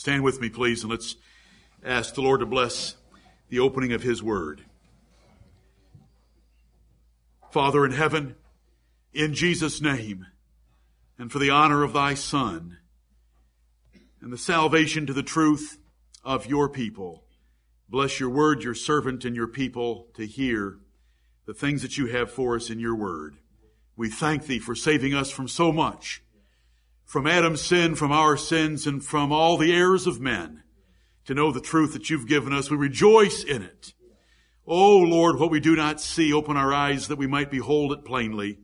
Stand with me, please, and let's ask the Lord to bless the opening of His Word. Father in heaven, in Jesus' name, and for the honor of thy Son, and the salvation to the truth of your people, bless your word, your servant, and your people to hear the things that you have for us in your word. We thank thee for saving us from so much, from Adam's sin, from our sins, and from all the errors of men, to know the truth that you've given us. We rejoice in it. Oh Lord, what we do not see, open our eyes that we might behold it plainly.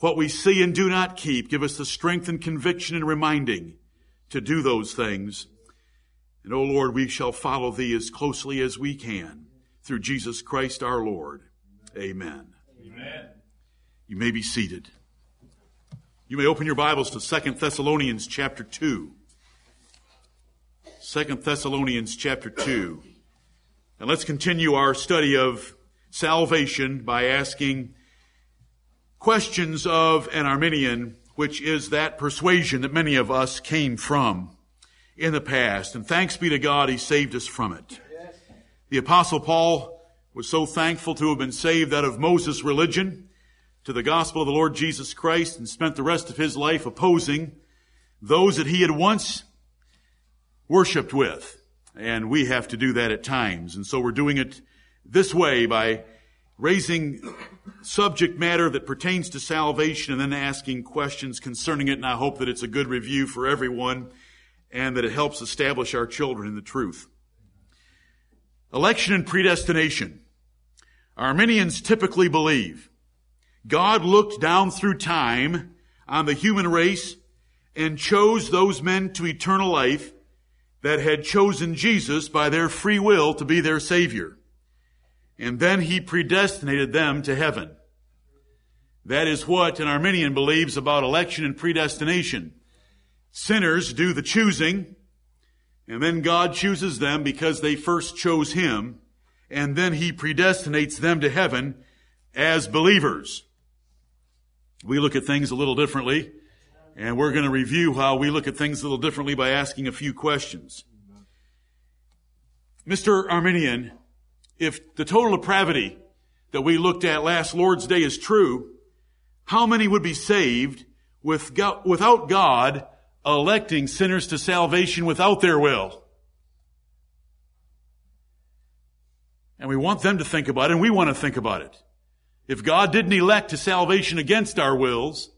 What we see and do not keep, give us the strength and conviction and reminding to do those things. And oh Lord, we shall follow thee as closely as we can through Jesus Christ our Lord. Amen. Amen. You may be seated. You may open your Bibles to Second Thessalonians chapter 2. Second Thessalonians chapter 2. And let's continue our study of salvation by asking questions of an Arminian, which is that persuasion that many of us came from in the past. And thanks be to God, He saved us from it. The apostle Paul was so thankful to have been saved out of Moses' religion to the gospel of the Lord Jesus Christ and spent the rest of his life opposing those that he had once worshiped with. And we have to do that at times. And so we're doing it this way by raising subject matter that pertains to salvation and then asking questions concerning it. And I hope that it's a good review for everyone and that it helps establish our children in the truth. Election and predestination. Arminians typically believe God looked down through time on the human race and chose those men to eternal life that had chosen Jesus by their free will to be their Savior. And then He predestinated them to heaven. That is what an Arminian believes about election and predestination. Sinners do the choosing, and then God chooses them because they first chose Him, and then He predestinates them to heaven as believers. We look at things a little differently, and we're going to review how we look at things a little differently by asking a few questions. Mr. Arminian, if the total depravity that we looked at last Lord's Day is true, how many would be saved with God, without God electing sinners to salvation without their will? And we want them to think about it, and we want to think about it. If God didn't elect to salvation against our wills,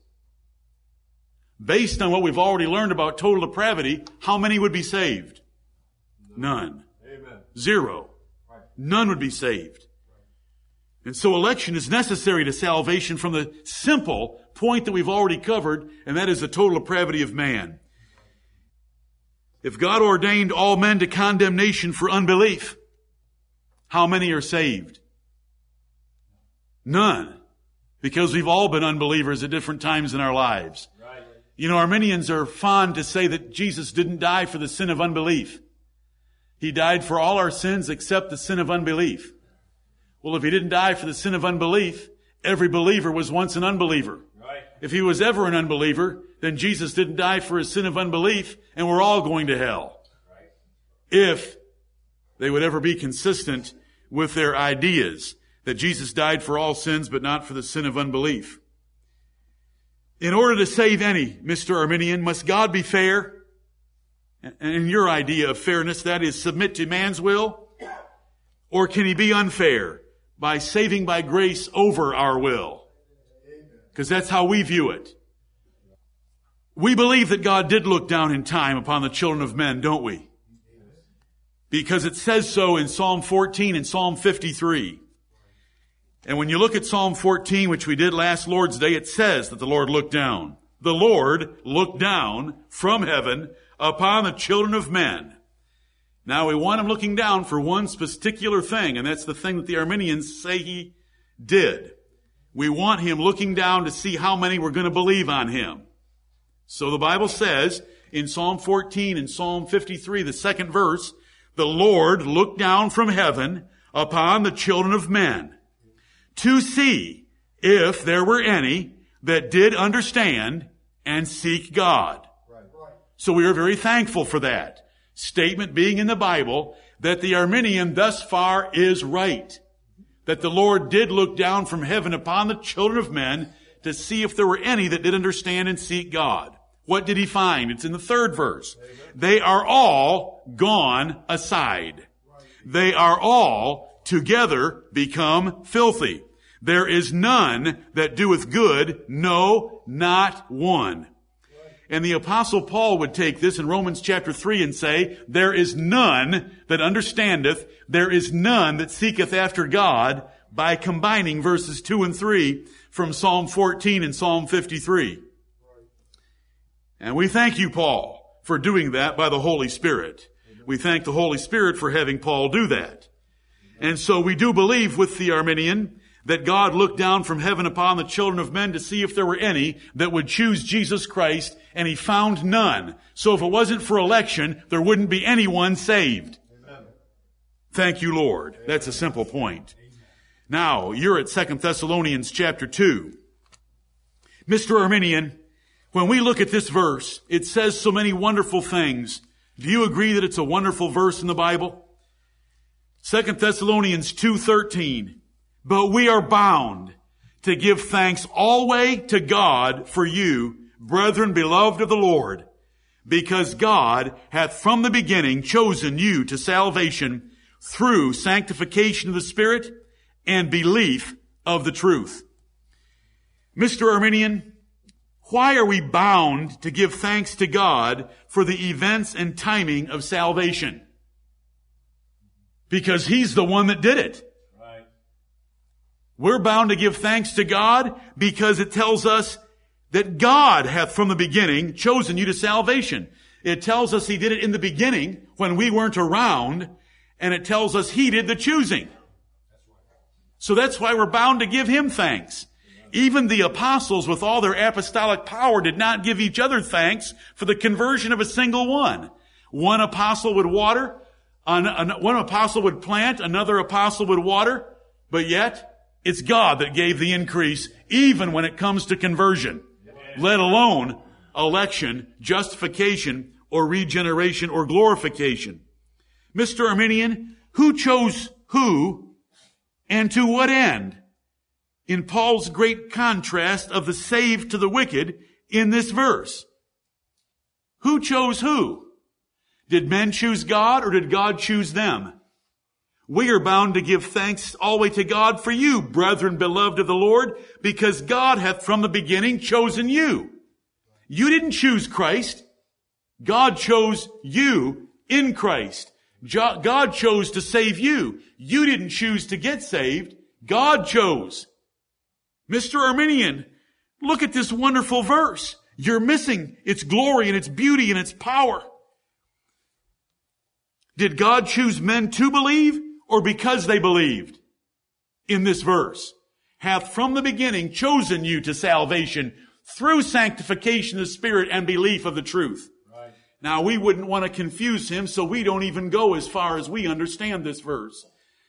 based on what we've already learned about total depravity, how many would be saved? None. Amen. Zero. None would be saved. And so election is necessary to salvation from the simple point that we've already covered, and that is the total depravity of man. If God ordained all men to condemnation for unbelief, how many are saved? None. Because we've all been unbelievers at different times in our lives. Right. You know, Arminians are fond to say that Jesus didn't die for the sin of unbelief. He died for all our sins except the sin of unbelief. Well, if he didn't die for the sin of unbelief, every believer was once an unbeliever. Right. If he was ever an unbeliever, then Jesus didn't die for his sin of unbelief, and we're all going to hell. Right. If they would ever be consistent with their ideas that Jesus died for all sins, but not for the sin of unbelief. In order to save any, Mr. Arminian, must God be fair? And in your idea of fairness, that is submit to man's will? Or can he be unfair by saving by grace over our will? Because that's how we view it. We believe that God did look down in time upon the children of men, don't we? Because it says so in Psalm 14 and Psalm 53. And when you look at Psalm 14, which we did last Lord's Day, it says that the Lord looked down. The Lord looked down from heaven upon the children of men. Now we want him looking down for one particular thing, and that's the thing that the Arminians say he did. We want him looking down to see how many were going to believe on him. So the Bible says in Psalm 14 and Psalm 53, the second verse, the Lord looked down from heaven upon the children of men to see if there were any that did understand and seek God. So we are very thankful for that. statement being in the Bible that the Arminian thus far is right. That the Lord did look down from heaven upon the children of men to see if there were any that did understand and seek God. What did he find? It's in the third verse. They are all gone aside. They are all together become filthy. There is none that doeth good, no, not one. And the apostle Paul would take this in Romans chapter 3 and say, there is none that understandeth, there is none that seeketh after God by combining verses 2 and 3 from Psalm 14 and Psalm 53. And we thank you, Paul, for doing that by the Holy Spirit. We thank the Holy Spirit for having Paul do that. And so we do believe with the Arminian that God looked down from heaven upon the children of men to see if there were any that would choose Jesus Christ, and he found none. So if it wasn't for election, there wouldn't be anyone saved. Amen. Thank you, Lord. That's a simple point. Now, you're at Second Thessalonians chapter 2. Mr. Arminian, when we look at this verse, it says so many wonderful things. Do you agree that it's a wonderful verse in the Bible? Second Thessalonians 2.13 but we are bound to give thanks always to God for you, brethren beloved of the Lord, because God hath from the beginning chosen you to salvation through sanctification of the Spirit and belief of the truth. Mr. Arminian, why are we bound to give thanks to God for the events and timing of salvation? Because He's the one that did it. We're bound to give thanks to God because it tells us that God hath from the beginning chosen you to salvation. It tells us He did it in the beginning when we weren't around, and it tells us He did the choosing. So that's why we're bound to give Him thanks. Even the apostles with all their apostolic power did not give each other thanks for the conversion of a single one. One apostle would water, one apostle would plant, another apostle would water, but yet it's God that gave the increase even when it comes to conversion, let alone election, justification, or regeneration or glorification. Mr. Arminian, who chose who and to what end? In Paul's great contrast of the saved to the wicked in this verse. Who chose who? Did men choose God or did God choose them? We are bound to give thanks always to God for you, brethren beloved of the Lord, because God hath from the beginning chosen you. You didn't choose Christ. God chose you in Christ. God chose to save you. You didn't choose to get saved. God chose. Mr. Arminian, look at this wonderful verse. You're missing its glory and its beauty and its power. Did God choose men to believe? Or because they believed in this verse, hath from the beginning chosen you to salvation through sanctification of the Spirit and belief of the truth. Right. Now we wouldn't want to confuse him, so we don't even go as far as we understand this verse.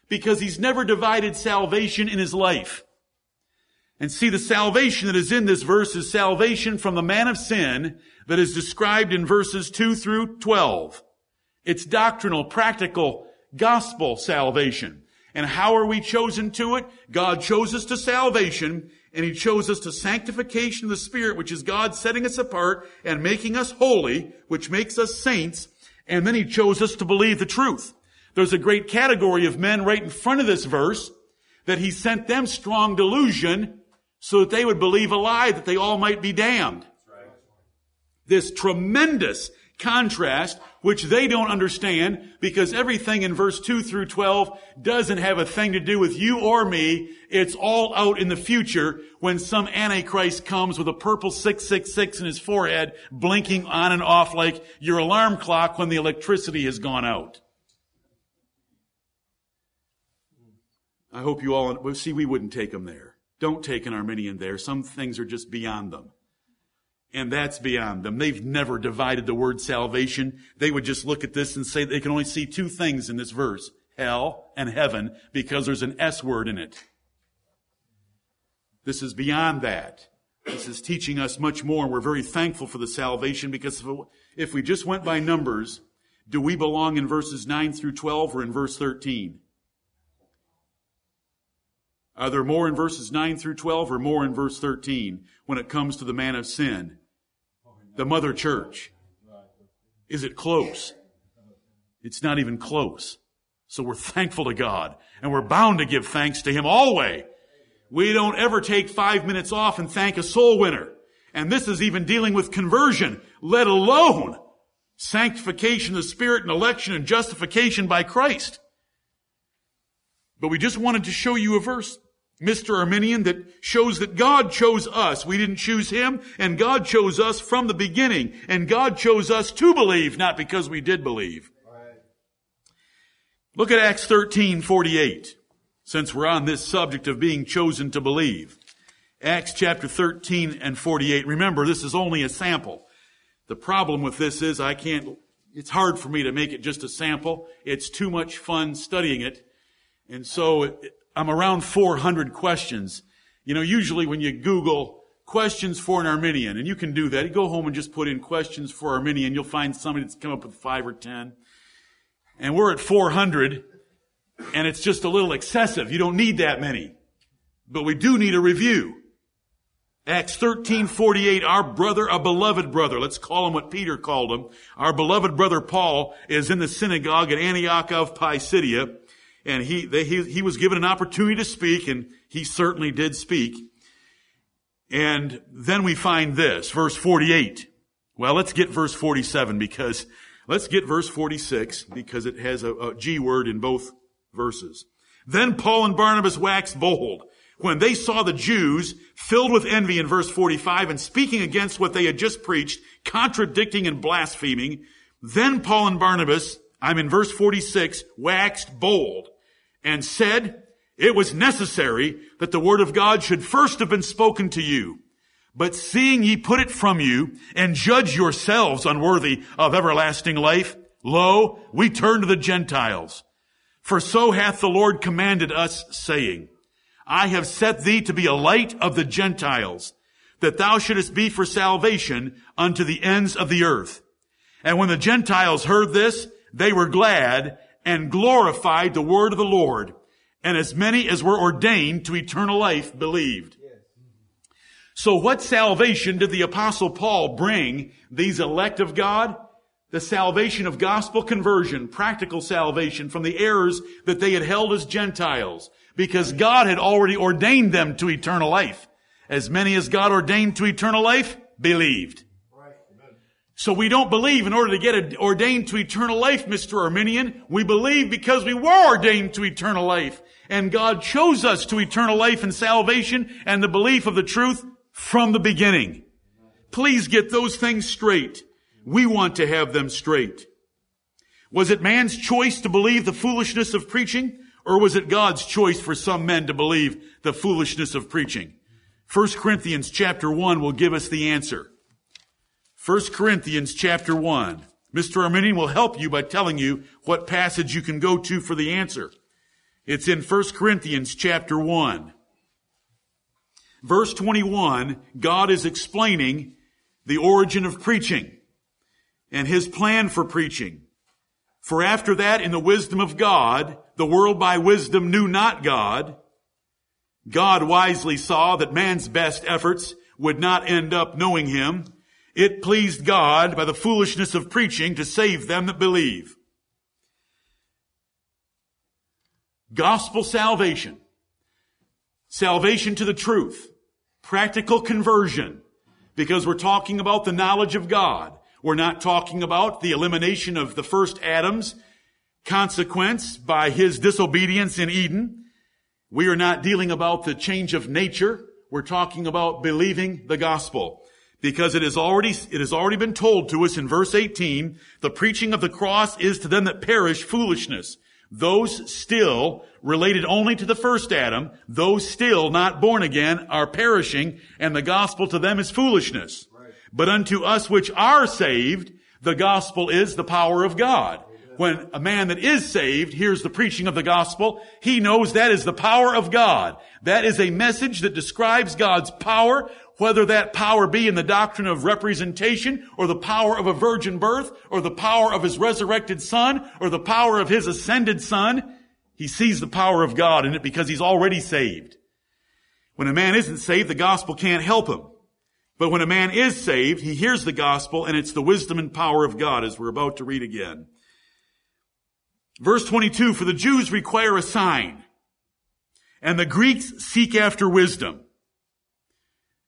Because he's never divided salvation in his life. And see, the salvation that is in this verse is salvation from the man of sin that is described in verses 2 through 12. It's doctrinal, practical, gospel salvation. And how are we chosen to it? God chose us to salvation, and He chose us to sanctification of the Spirit, which is God setting us apart and making us holy, which makes us saints, and then He chose us to believe the truth. There's a great category of men right in front of this verse that He sent them strong delusion so that they would believe a lie that they all might be damned. This tremendous contrast, which they don't understand because everything in verse 2 through 12 doesn't have a thing to do with you or me. It's all out in the future when some antichrist comes with a purple 666 in his forehead, blinking on and off like your alarm clock when the electricity has gone out. I hope you all, see, we wouldn't take them there. Don't take an Arminian there. Some things are just beyond them. And that's beyond them. They've never divided the word salvation. They would just look at this and say they can only see two things in this verse. Hell and heaven because there's an S word in it. This is beyond that. This is teaching us much more. We're very thankful for the salvation because if we just went by numbers, Do we belong in verses 9 through 12 or in verse 13? Uh, are there more in verses 9 through 12 or more in verse 13 when it comes to the man of sin? The mother church. Is it close? It's not even close. So we're thankful to God and we're bound to give thanks to Him always. We don't ever take five minutes off and thank a soul winner. And this is even dealing with conversion, let alone sanctification of the Spirit and election and justification by Christ. But we just wanted to show you a verse, Mr. Arminian, that shows that God chose us. We didn't choose Him, and God chose us from the beginning. And God chose us to believe, not because we did believe. Look at Acts 13, 48, since we're on this subject of being chosen to believe. Acts chapter 13 and 48. Remember, this is only a sample. The problem with this is I can't, it's hard for me to make it just a sample. It's too much fun studying it. And so I'm around 400 questions. You know, usually when you Google questions for an Arminian, and you can do that, you go home and just put in questions for Arminian, you'll find somebody that's come up with five or ten. And we're at 400, and it's just a little excessive. You don't need that many. But we do need a review. Acts 13:48 our brother a beloved brother let's call him what Peter called him our beloved brother Paul is in the synagogue at Antioch of Pisidia and he they, he he was given an opportunity to speak and he certainly did speak. And then we find this verse 48 well let's get verse 47 because let's get verse 46 because it has a, a G word in both verses. Then Paul and Barnabas waxed bold. When they saw the Jews filled with envy in verse 45 and speaking against what they had just preached, contradicting and blaspheming, then Paul and Barnabas, I'm in verse 46, waxed bold and said, it was necessary that the word of God should first have been spoken to you. But seeing ye put it from you and judge yourselves unworthy of everlasting life, lo, we turn to the Gentiles. For so hath the Lord commanded us saying, I have set thee to be a light of the Gentiles, that thou shouldest be for salvation unto the ends of the earth. And when the Gentiles heard this, they were glad and glorified the word of the Lord. And as many as were ordained to eternal life believed. So what salvation did the apostle Paul bring these elect of God? The salvation of gospel conversion, practical salvation from the errors that they had held as Gentiles because God had already ordained them to eternal life. As many as God ordained to eternal life believed. So we don't believe in order to get ordained to eternal life, Mr. Arminian. We believe because we were ordained to eternal life. And God chose us to eternal life and salvation and the belief of the truth from the beginning. Please get those things straight. We want to have them straight. Was it man's choice to believe the foolishness of preaching? Or was it God's choice for some men to believe the foolishness of preaching? 1 Corinthians chapter 1 will give us the answer. 1 Corinthians chapter 1. Mr. Arminian will help you by telling you what passage you can go to for the answer. It's in 1 Corinthians chapter 1. Verse 21, God is explaining the origin of preaching and his plan for preaching. For after that, in the wisdom of God, the world by wisdom knew not God. God wisely saw that man's best efforts would not end up knowing him. It pleased God by the foolishness of preaching to save them that believe. Gospel salvation. Salvation to the truth. Practical conversion. Because we're talking about the knowledge of God. We're not talking about the elimination of the first Adams consequence by his disobedience in Eden. We are not dealing about the change of nature. We're talking about believing the gospel. Because it has already, it has already been told to us in verse 18, the preaching of the cross is to them that perish foolishness. Those still related only to the first Adam, those still not born again are perishing and the gospel to them is foolishness. Right. But unto us which are saved, the gospel is the power of God when a man that is saved hears the preaching of the gospel, he knows that is the power of God. That is a message that describes God's power whether that power be in the doctrine of representation or the power of a virgin birth or the power of his resurrected son or the power of his ascended son, he sees the power of God in it because he's already saved. When a man isn't saved, the gospel can't help him. But when a man is saved, he hears the gospel and it's the wisdom and power of God as we're about to read again. Verse 22, for the Jews require a sign and the Greeks seek after wisdom.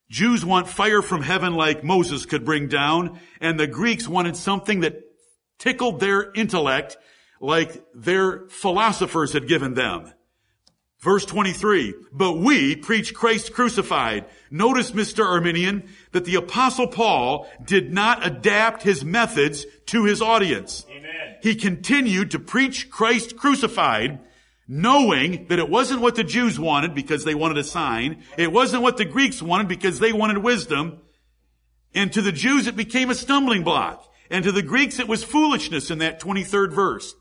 Jews want fire from heaven like Moses could bring down, and the Greeks wanted something that tickled their intellect like their philosophers had given them. Verse 23, but we preach Christ crucified. Notice, Mr. Arminian, that the apostle Paul did not adapt his methods to his audience. Amen. He continued to preach Christ crucified, knowing that it wasn't what the Jews wanted because they wanted a sign. It wasn't what the Greeks wanted because they wanted wisdom. And to the Jews, it became a stumbling block. And to the Greeks, it was foolishness in that 23rd verse.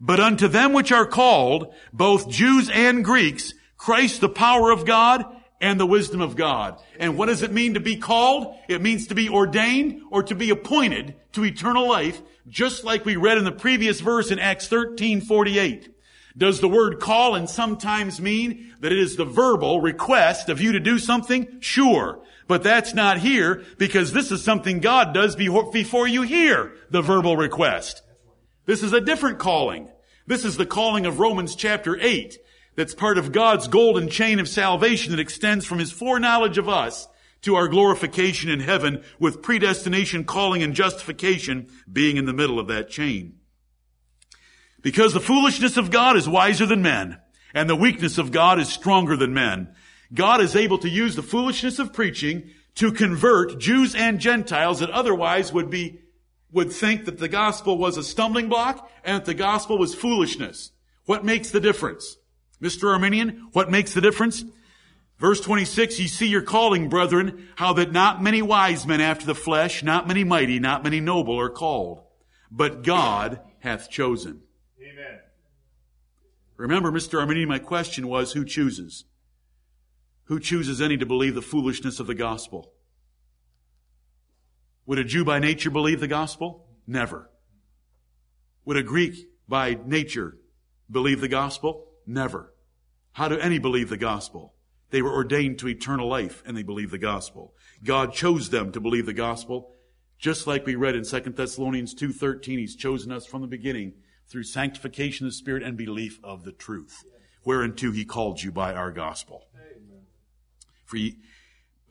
But unto them which are called, both Jews and Greeks, Christ the power of God and the wisdom of God. And what does it mean to be called? It means to be ordained or to be appointed to eternal life, just like we read in the previous verse in Acts 13, 48. Does the word call and sometimes mean that it is the verbal request of you to do something? Sure. But that's not here because this is something God does before you hear the verbal request. This is a different calling. This is the calling of Romans chapter 8 that's part of God's golden chain of salvation that extends from His foreknowledge of us to our glorification in heaven with predestination, calling, and justification being in the middle of that chain. Because the foolishness of God is wiser than men, and the weakness of God is stronger than men. God is able to use the foolishness of preaching to convert Jews and Gentiles that otherwise would be would think that the gospel was a stumbling block and that the gospel was foolishness. What makes the difference? Mr. Arminian, what makes the difference? Verse 26, ye see your calling, brethren, how that not many wise men after the flesh, not many mighty, not many noble are called, but God hath chosen. Remember, Mr. Arminian, my question was, who chooses? Who chooses any to believe the foolishness of the gospel? Would a Jew by nature believe the gospel? Never. Would a Greek by nature believe the gospel? Never. How do any believe the gospel? They were ordained to eternal life and they believe the gospel. God chose them to believe the gospel, just like we read in 2 Thessalonians 2.13, He's chosen us from the beginning through sanctification of the Spirit and belief of the truth, whereunto He called you by our gospel. For ye,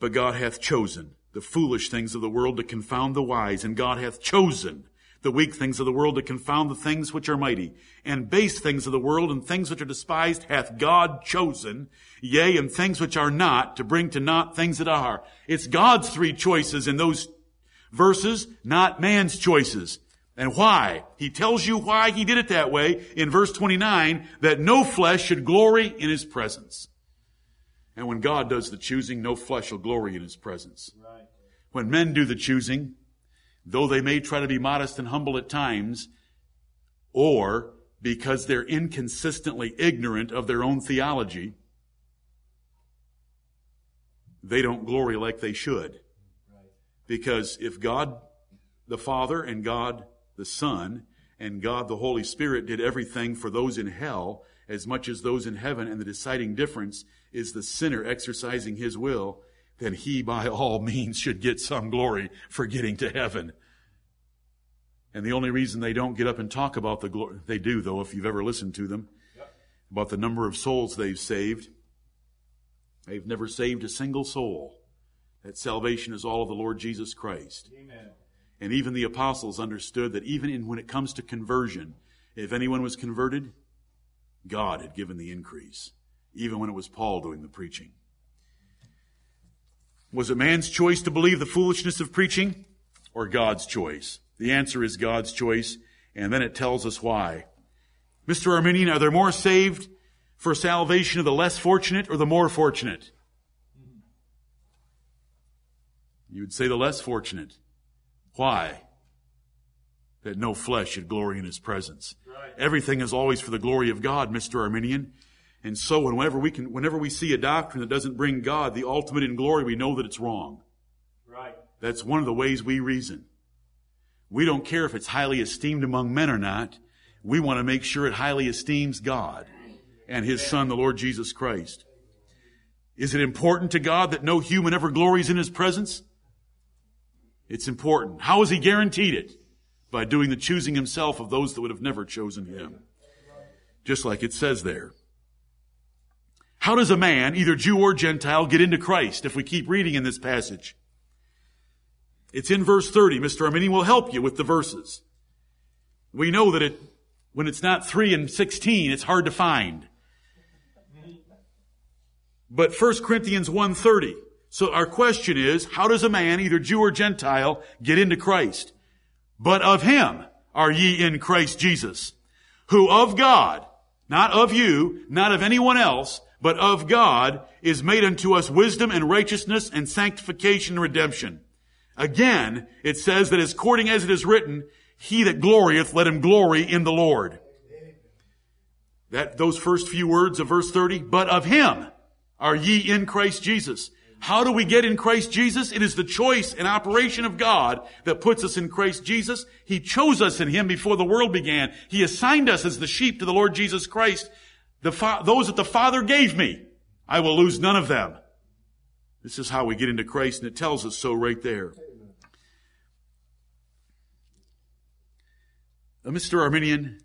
but God hath chosen the foolish things of the world to confound the wise, and God hath chosen the weak things of the world to confound the things which are mighty, and base things of the world and things which are despised hath God chosen, yea, and things which are not, to bring to naught things that are. It's God's three choices in those verses, not man's choices. And why? He tells you why he did it that way in verse 29, that no flesh should glory in his presence. And when God does the choosing, no flesh will glory in his presence. Right. When men do the choosing, though they may try to be modest and humble at times, or because they're inconsistently ignorant of their own theology, they don't glory like they should. Because if God the Father and God the Son and God the Holy Spirit did everything for those in hell as much as those in heaven, and the deciding difference is the sinner exercising his will, then he by all means should get some glory for getting to heaven. And the only reason they don't get up and talk about the glory, they do though, if you've ever listened to them, yep. about the number of souls they've saved. They've never saved a single soul. That salvation is all of the Lord Jesus Christ. Amen. And even the apostles understood that even in, when it comes to conversion, if anyone was converted, God had given the increase even when it was Paul doing the preaching. Was it man's choice to believe the foolishness of preaching or God's choice? The answer is God's choice, and then it tells us why. Mr. Arminian, are there more saved for salvation of the less fortunate or the more fortunate? You would say the less fortunate. Why? That no flesh should glory in his presence. Right. Everything is always for the glory of God, Mr. Arminian. And so whenever we can, whenever we see a doctrine that doesn't bring God the ultimate in glory, we know that it's wrong. Right. That's one of the ways we reason. We don't care if it's highly esteemed among men or not. We want to make sure it highly esteems God and His Son, the Lord Jesus Christ. Is it important to God that no human ever glories in His presence? It's important. How has He guaranteed it? By doing the choosing Himself of those that would have never chosen Him. Just like it says there. How does a man, either Jew or Gentile, get into Christ if we keep reading in this passage? It's in verse 30. Mr. Arminian will help you with the verses. We know that it, when it's not 3 and 16, it's hard to find. But 1 Corinthians 1.30. So our question is, how does a man, either Jew or Gentile, get into Christ? But of him are ye in Christ Jesus, who of God, not of you, not of anyone else, but of God, is made unto us wisdom and righteousness and sanctification and redemption. Again, it says that as according as it is written, he that glorieth, let him glory in the Lord. That, those first few words of verse 30, but of him are ye in Christ Jesus. How do we get in Christ Jesus? It is the choice and operation of God that puts us in Christ Jesus. He chose us in Him before the world began. He assigned us as the sheep to the Lord Jesus Christ. The fa- those that the Father gave me, I will lose none of them. This is how we get into Christ, and it tells us so right there. Uh, Mr. Arminian,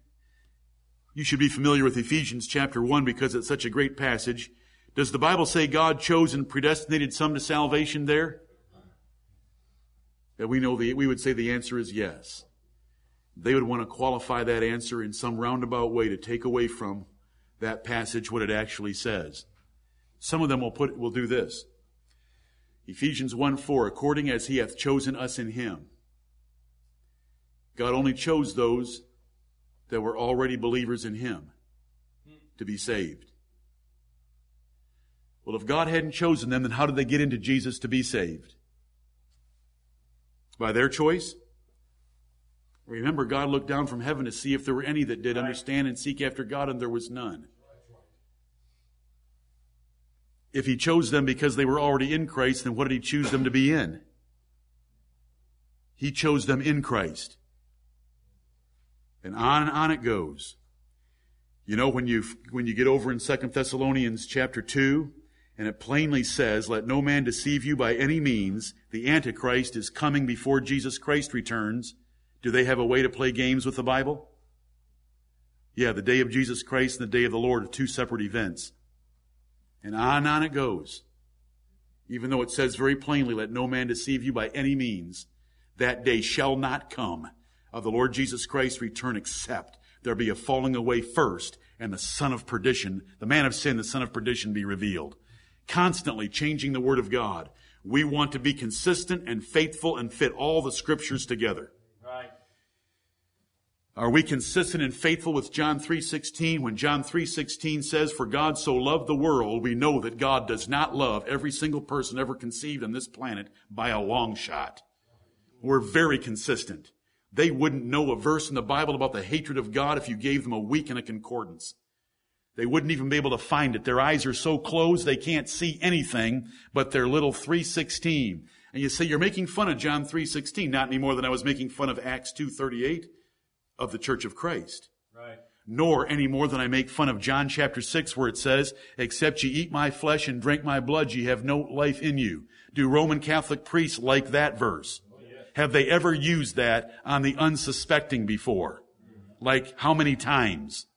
you should be familiar with Ephesians chapter 1 because it's such a great passage. Does the Bible say God chose and predestinated some to salvation there? That we know the, we would say the answer is yes. They would want to qualify that answer in some roundabout way to take away from that passage what it actually says. Some of them will put, will do this. Ephesians 1 4, according as he hath chosen us in him. God only chose those that were already believers in him to be saved. Well, if God hadn't chosen them, then how did they get into Jesus to be saved? By their choice? Remember, God looked down from heaven to see if there were any that did understand and seek after God, and there was none. If He chose them because they were already in Christ, then what did He choose them to be in? He chose them in Christ. And on and on it goes. You know, when you, when you get over in Second Thessalonians chapter 2, and it plainly says, let no man deceive you by any means. The Antichrist is coming before Jesus Christ returns. Do they have a way to play games with the Bible? Yeah, the day of Jesus Christ and the day of the Lord are two separate events. And on and on it goes. Even though it says very plainly, let no man deceive you by any means. That day shall not come of the Lord Jesus Christ return except there be a falling away first and the son of perdition, the man of sin, the son of perdition be revealed constantly changing the Word of God. We want to be consistent and faithful and fit all the scriptures together. Right. Are we consistent and faithful with John 3:16 when John 3:16 says for God so loved the world we know that God does not love every single person ever conceived on this planet by a long shot. We're very consistent. They wouldn't know a verse in the Bible about the hatred of God if you gave them a week in a concordance. They wouldn't even be able to find it. Their eyes are so closed they can't see anything but their little 316. And you say, you're making fun of John 316, not any more than I was making fun of Acts 238 of the Church of Christ. Right. Nor any more than I make fun of John chapter 6 where it says, except ye eat my flesh and drink my blood, ye have no life in you. Do Roman Catholic priests like that verse? Oh, have they ever used that on the unsuspecting before? Like how many times?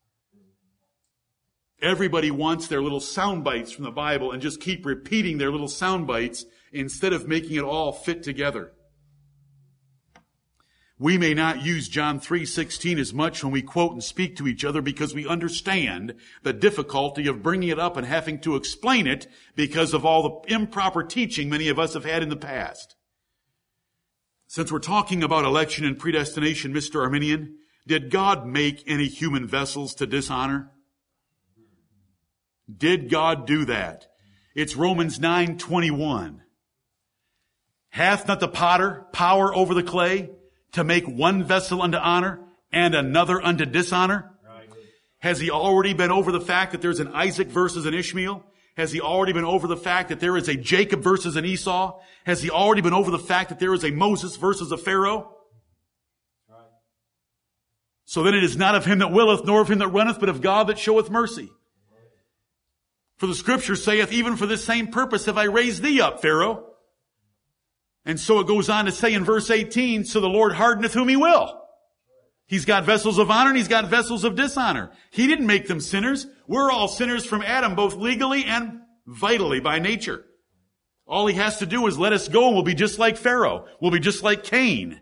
Everybody wants their little sound bites from the Bible and just keep repeating their little sound bites instead of making it all fit together. We may not use John 3:16 as much when we quote and speak to each other because we understand the difficulty of bringing it up and having to explain it because of all the improper teaching many of us have had in the past. Since we're talking about election and predestination, Mr. Arminian, did God make any human vessels to dishonor? Did God do that? It's Romans 9:21. Hath not the potter power over the clay to make one vessel unto honor and another unto dishonor? Right. Has he already been over the fact that there's an Isaac versus an Ishmael? Has he already been over the fact that there is a Jacob versus an Esau? Has he already been over the fact that there is a Moses versus a Pharaoh? So then it is not of him that willeth, nor of him that runneth, but of God that showeth mercy. For the scripture saith, even for this same purpose have I raised thee up, Pharaoh. And so it goes on to say in verse 18, so the Lord hardeneth whom he will. He's got vessels of honor and he's got vessels of dishonor. He didn't make them sinners. We're all sinners from Adam, both legally and vitally by nature. All he has to do is let us go and we'll be just like Pharaoh. We'll be just like Cain.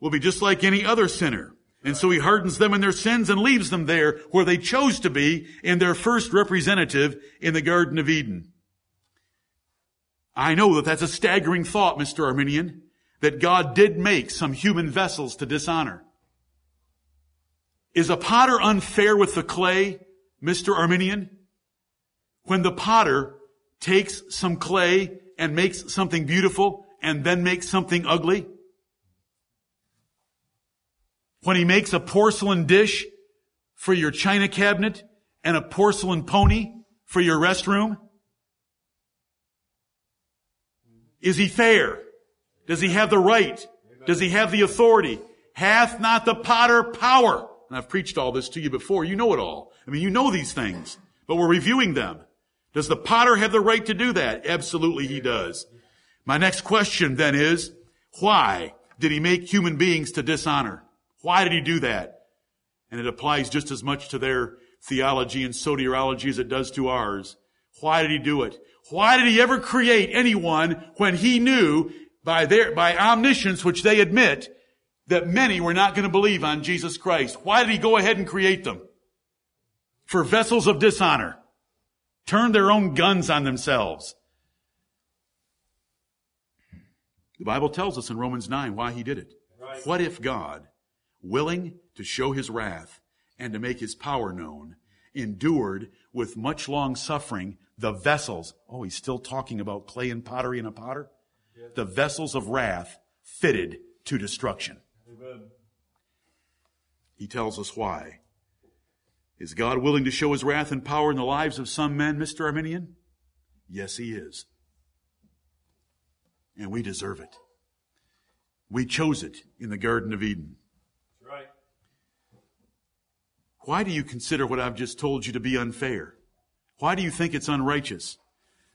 We'll be just like any other sinner. And so he hardens them in their sins and leaves them there where they chose to be in their first representative in the Garden of Eden. I know that that's a staggering thought, Mr. Arminian, that God did make some human vessels to dishonor. Is a potter unfair with the clay, Mr. Arminian? When the potter takes some clay and makes something beautiful and then makes something ugly? When he makes a porcelain dish for your china cabinet and a porcelain pony for your restroom? Is he fair? Does he have the right? Does he have the authority? Hath not the potter power? And I've preached all this to you before. You know it all. I mean, you know these things, but we're reviewing them. Does the potter have the right to do that? Absolutely he does. My next question then is, why did he make human beings to dishonor? Why did he do that? And it applies just as much to their theology and soteriology as it does to ours. Why did he do it? Why did he ever create anyone when he knew by their, by omniscience, which they admit, that many were not going to believe on Jesus Christ. Why did he go ahead and create them? For vessels of dishonor. Turn their own guns on themselves. The Bible tells us in Romans 9 why he did it. Right. What if God, willing to show his wrath and to make his power known, endured with much long suffering the vessels? Oh, he's still talking about clay and pottery and a potter? The vessels of wrath fitted to destruction. He tells us why. Is God willing to show his wrath and power in the lives of some men, Mr. Arminian? Yes, he is. And we deserve it. We chose it in the Garden of Eden. Right. Why do you consider what I've just told you to be unfair? Why do you think it's unrighteous?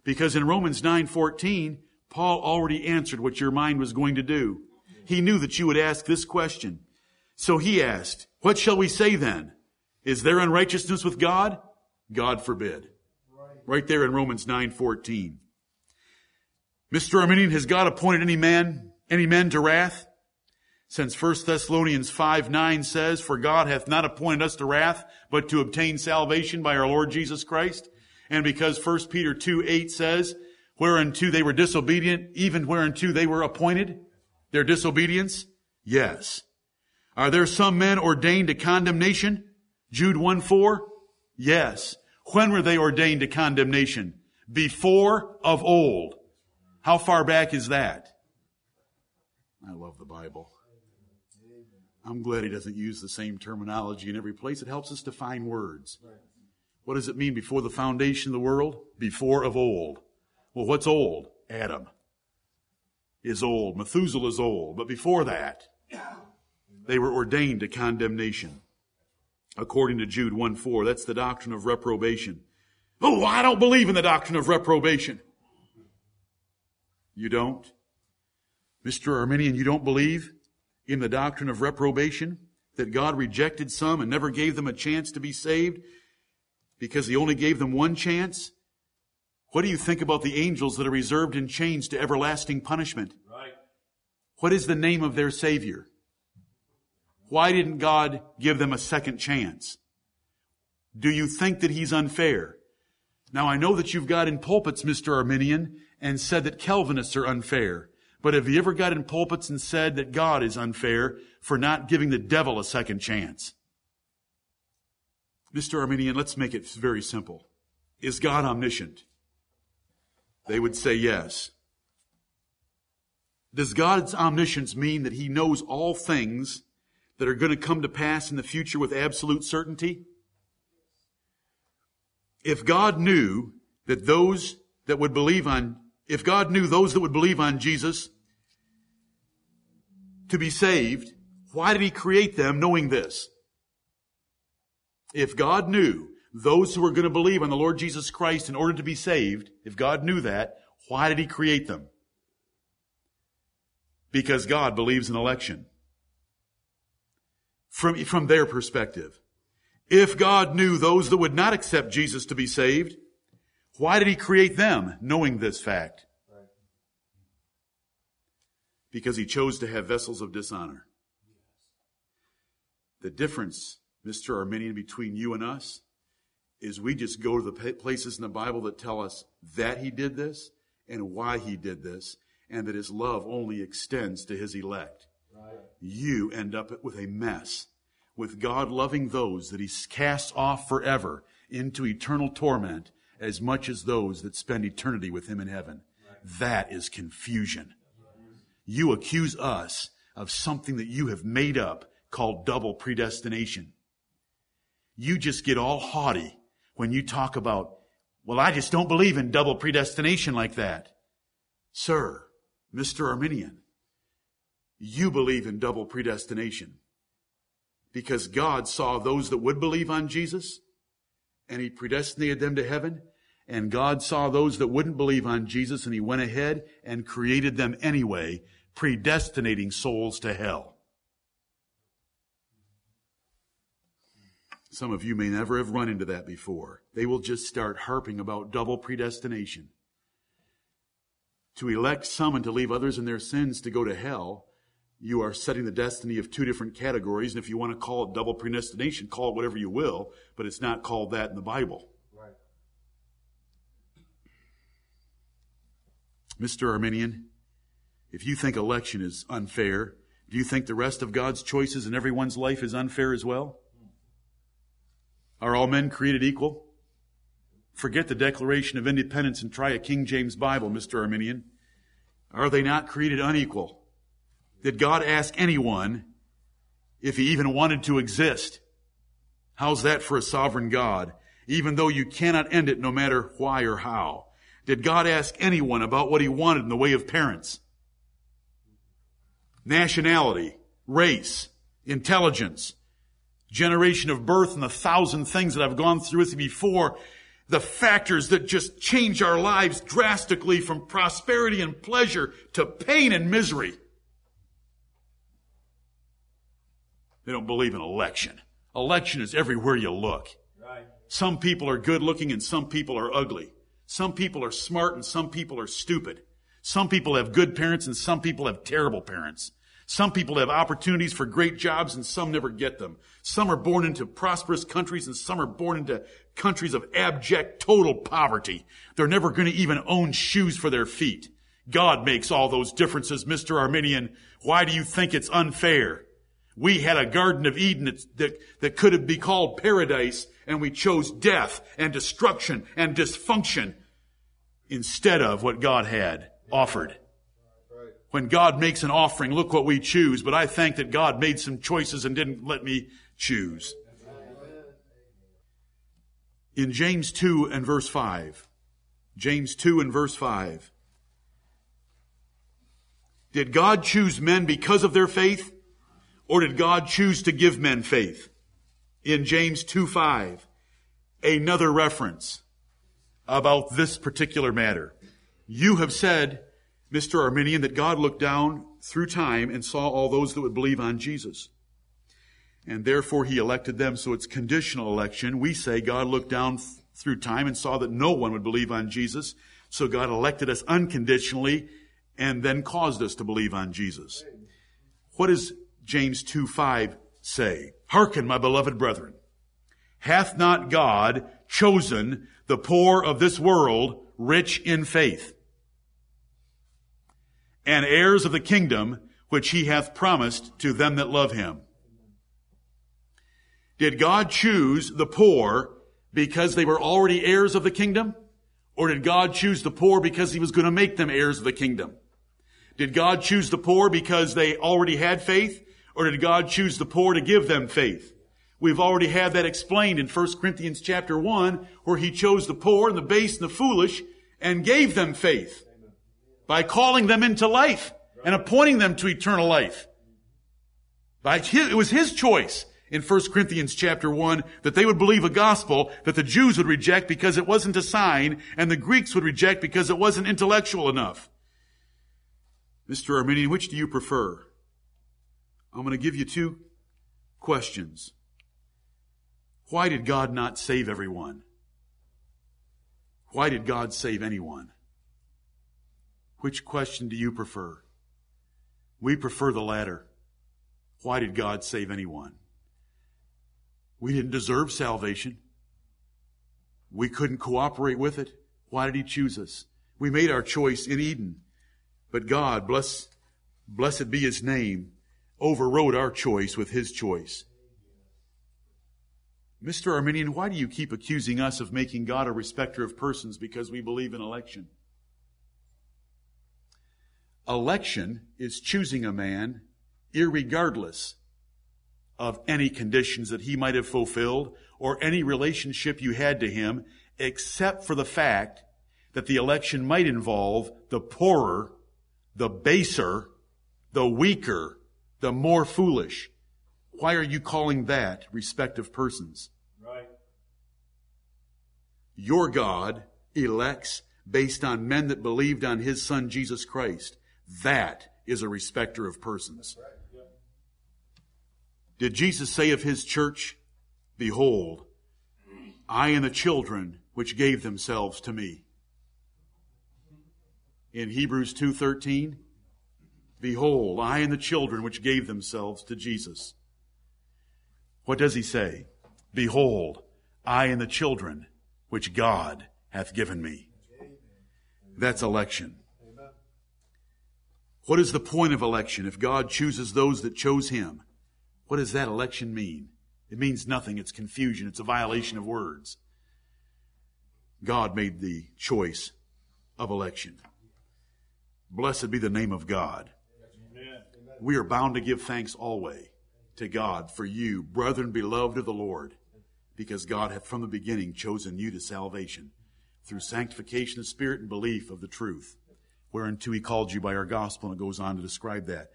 Because in Romans 9:14, Paul already answered what your mind was going to do. He knew that you would ask this question. So he asked, what shall we say then? Is there unrighteousness with God? God forbid. Right there in Romans 9:14. Mr. Arminian, has God appointed any man, any men to wrath? Since 1 Thessalonians 5, 9 says, For God hath not appointed us to wrath, but to obtain salvation by our Lord Jesus Christ. And because 1 Peter 2, 8 says, Whereunto they were disobedient, even whereunto they were appointed, their disobedience? Yes. Are there some men ordained to condemnation? Jude 1 4? Yes. When were they ordained to condemnation? Before of old. How far back is that? I love the Bible. I'm glad he doesn't use the same terminology in every place. It helps us define words. What does it mean before the foundation of the world? Before of old. Well, what's old? Adam is old. Methuselah is old. But before that, they were ordained to condemnation. According to Jude 1 4, that's the doctrine of reprobation. Oh, I don't believe in the doctrine of reprobation. You don't? Mr. Arminian, you don't believe in the doctrine of reprobation? That God rejected some and never gave them a chance to be saved because He only gave them one chance? What do you think about the angels that are reserved in chains to everlasting punishment? Right. What is the name of their Savior? Why didn't God give them a second chance? Do you think that he's unfair? Now I know that you've got in pulpits, Mr. Arminian, and said that Calvinists are unfair. But have you ever got in pulpits and said that God is unfair for not giving the devil a second chance? Mr. Arminian, let's make it very simple. Is God omniscient? They would say yes. Does God's omniscience mean that he knows all things that are going to come to pass in the future with absolute certainty? if God knew that those that would believe on, if God knew those that would believe on Jesus to be saved, why did he create them knowing this? If God knew those who were going to believe on the Lord Jesus Christ in order to be saved, if God knew that, why did he create them? Because God believes in election. From, from their perspective. If God knew those that would not accept Jesus to be saved, why did he create them knowing this fact? Because he chose to have vessels of dishonor. The difference, Mr. Arminian, between you and us is we just go to the places in the Bible that tell us that he did this and why he did this and that his love only extends to his elect. Right. You end up with a mess with God loving those that he casts off forever into eternal torment as much as those that spend eternity with him in heaven. That is confusion. You accuse us of something that you have made up called double predestination. You just get all haughty when you talk about, well, I just don't believe in double predestination like that. Sir, Mr. Arminian, you believe in double predestination because God saw those that would believe on Jesus and he predestinated them to heaven. And God saw those that wouldn't believe on Jesus and he went ahead and created them anyway, predestinating souls to hell. Some of you may never have run into that before. They will just start harping about double predestination. To elect some and to leave others in their sins to go to hell, you are setting the destiny of two different categories. And if you want to call it double predestination, call it whatever you will, but it's not called that in the Bible. Mr. Arminian, if you think election is unfair, do you think the rest of God's choices in everyone's life is unfair as well? Are all men created equal? Forget the Declaration of Independence and try a King James Bible, Mr. Arminian. Are they not created unequal? Did God ask anyone if he even wanted to exist? How's that for a sovereign God? Even though you cannot end it no matter why or how. Did God ask anyone about what he wanted in the way of parents? Nationality, race, intelligence, generation of birth and the thousand things that I've gone through with you before, the factors that just change our lives drastically from prosperity and pleasure to pain and misery. They don't believe in election. Election is everywhere you look. Right. Some people are good looking and some people are ugly. Some people are smart and some people are stupid. Some people have good parents and some people have terrible parents. Some people have opportunities for great jobs and some never get them. Some are born into prosperous countries and some are born into countries of abject total poverty. They're never going to even own shoes for their feet. God makes all those differences, Mr. Arminian. Why do you think it's unfair? We had a Garden of Eden that, that, that could have been called paradise and we chose death and destruction and dysfunction instead of what God had offered when God makes an offering, look what we choose. But I thank that God made some choices and didn't let me choose. In James 2 and verse 5, James 2 and verse 5, did God choose men because of their faith? Or did God choose to give men faith? In James 2 5, another reference about this particular matter. You have said, Mr. Arminian, that God looked down through time and saw all those that would believe on Jesus. And therefore he elected them, so it's conditional election. We say God looked down through time and saw that no one would believe on Jesus, so God elected us unconditionally and then caused us to believe on Jesus. What does James 2 5 say? Hearken, my beloved brethren. Hath not God chosen the poor of this world rich in faith? and heirs of the kingdom which he hath promised to them that love him. Did God choose the poor because they were already heirs of the kingdom? Or did God choose the poor because he was going to make them heirs of the kingdom? Did God choose the poor because they already had faith? Or did God choose the poor to give them faith? We've already had that explained in 1 Corinthians chapter 1, where he chose the poor and the base and the foolish and gave them faith by calling them into life and appointing them to eternal life. By his, it was his choice in 1 Corinthians chapter 1 that they would believe a gospel that the Jews would reject because it wasn't a sign and the Greeks would reject because it wasn't intellectual enough. Mr. Arminian, which do you prefer? I'm going to give you two questions. Why did God not save everyone? Why did God save anyone? Which question do you prefer? We prefer the latter. Why did God save anyone? We didn't deserve salvation. We couldn't cooperate with it. Why did He choose us? We made our choice in Eden. But God, bless, blessed be His name, overrode our choice with His choice. Mr. Arminian, why do you keep accusing us of making God a respecter of persons because we believe in election? Election is choosing a man irregardless of any conditions that he might have fulfilled or any relationship you had to him, except for the fact that the election might involve the poorer, the baser, the weaker, the more foolish. Why are you calling that respective persons? Right. Your God elects based on men that believed on his son Jesus Christ. That is a respecter of persons. Right. Yeah. Did Jesus say of his church, Behold, I and the children which gave themselves to me? In Hebrews 2.13, Behold, I and the children which gave themselves to Jesus. What does he say? Behold, I and the children which God hath given me. That's election. What is the point of election if God chooses those that chose him? What does that election mean? It means nothing. It's confusion. It's a violation of words. God made the choice of election. Blessed be the name of God. Amen. We are bound to give thanks always to God for you, brethren beloved of the Lord, because God hath from the beginning chosen you to salvation through sanctification of spirit and belief of the truth, whereunto he called you by our gospel, and it goes on to describe that.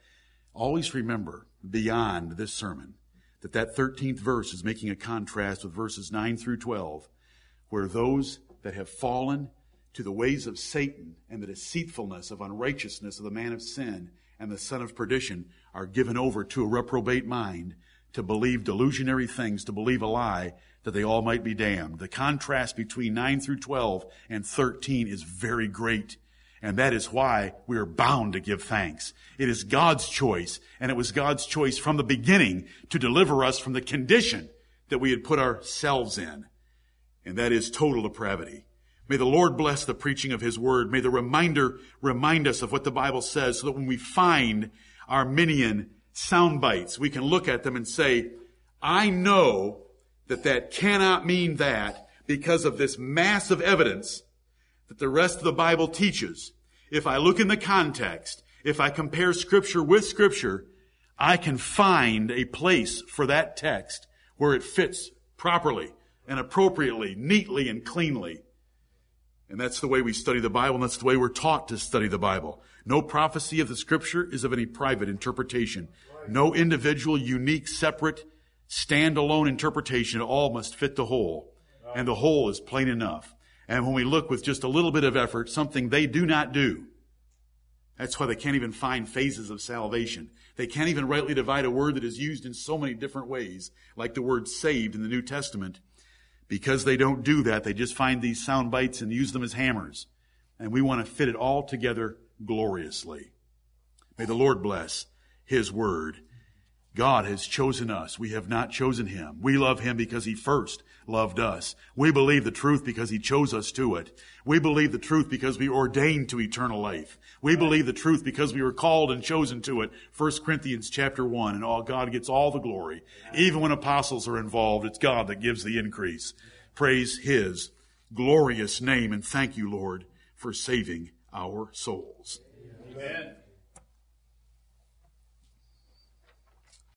Always remember, beyond this sermon, that that 13th verse is making a contrast with verses 9 through 12, where those that have fallen to the ways of Satan and the deceitfulness of unrighteousness of the man of sin and the son of perdition are given over to a reprobate mind to believe delusionary things, to believe a lie, that they all might be damned. The contrast between 9 through 12 and 13 is very great. And that is why we are bound to give thanks. It is God's choice, and it was God's choice from the beginning to deliver us from the condition that we had put ourselves in. And that is total depravity. May the Lord bless the preaching of His Word. May the reminder remind us of what the Bible says so that when we find Arminian sound bites, we can look at them and say, I know that that cannot mean that because of this massive evidence that the rest of the Bible teaches. If I look in the context, if I compare scripture with scripture, I can find a place for that text where it fits properly and appropriately, neatly and cleanly. And that's the way we study the Bible, and that's the way we're taught to study the Bible. No prophecy of the scripture is of any private interpretation. No individual, unique, separate, standalone interpretation. All must fit the whole. And the whole is plain enough. And when we look with just a little bit of effort, something they do not do, that's why they can't even find phases of salvation. They can't even rightly divide a word that is used in so many different ways, like the word saved in the New Testament. Because they don't do that, they just find these sound bites and use them as hammers. And we want to fit it all together gloriously. May the Lord bless His word. God has chosen us. We have not chosen Him. We love Him because He first loved us. We believe the truth because He chose us to it. We believe the truth because we ordained to eternal life. We believe the truth because we were called and chosen to it. 1 Corinthians chapter 1 and all God gets all the glory. Even when apostles are involved, it's God that gives the increase. Praise His glorious name and thank you, Lord, for saving our souls. Amen.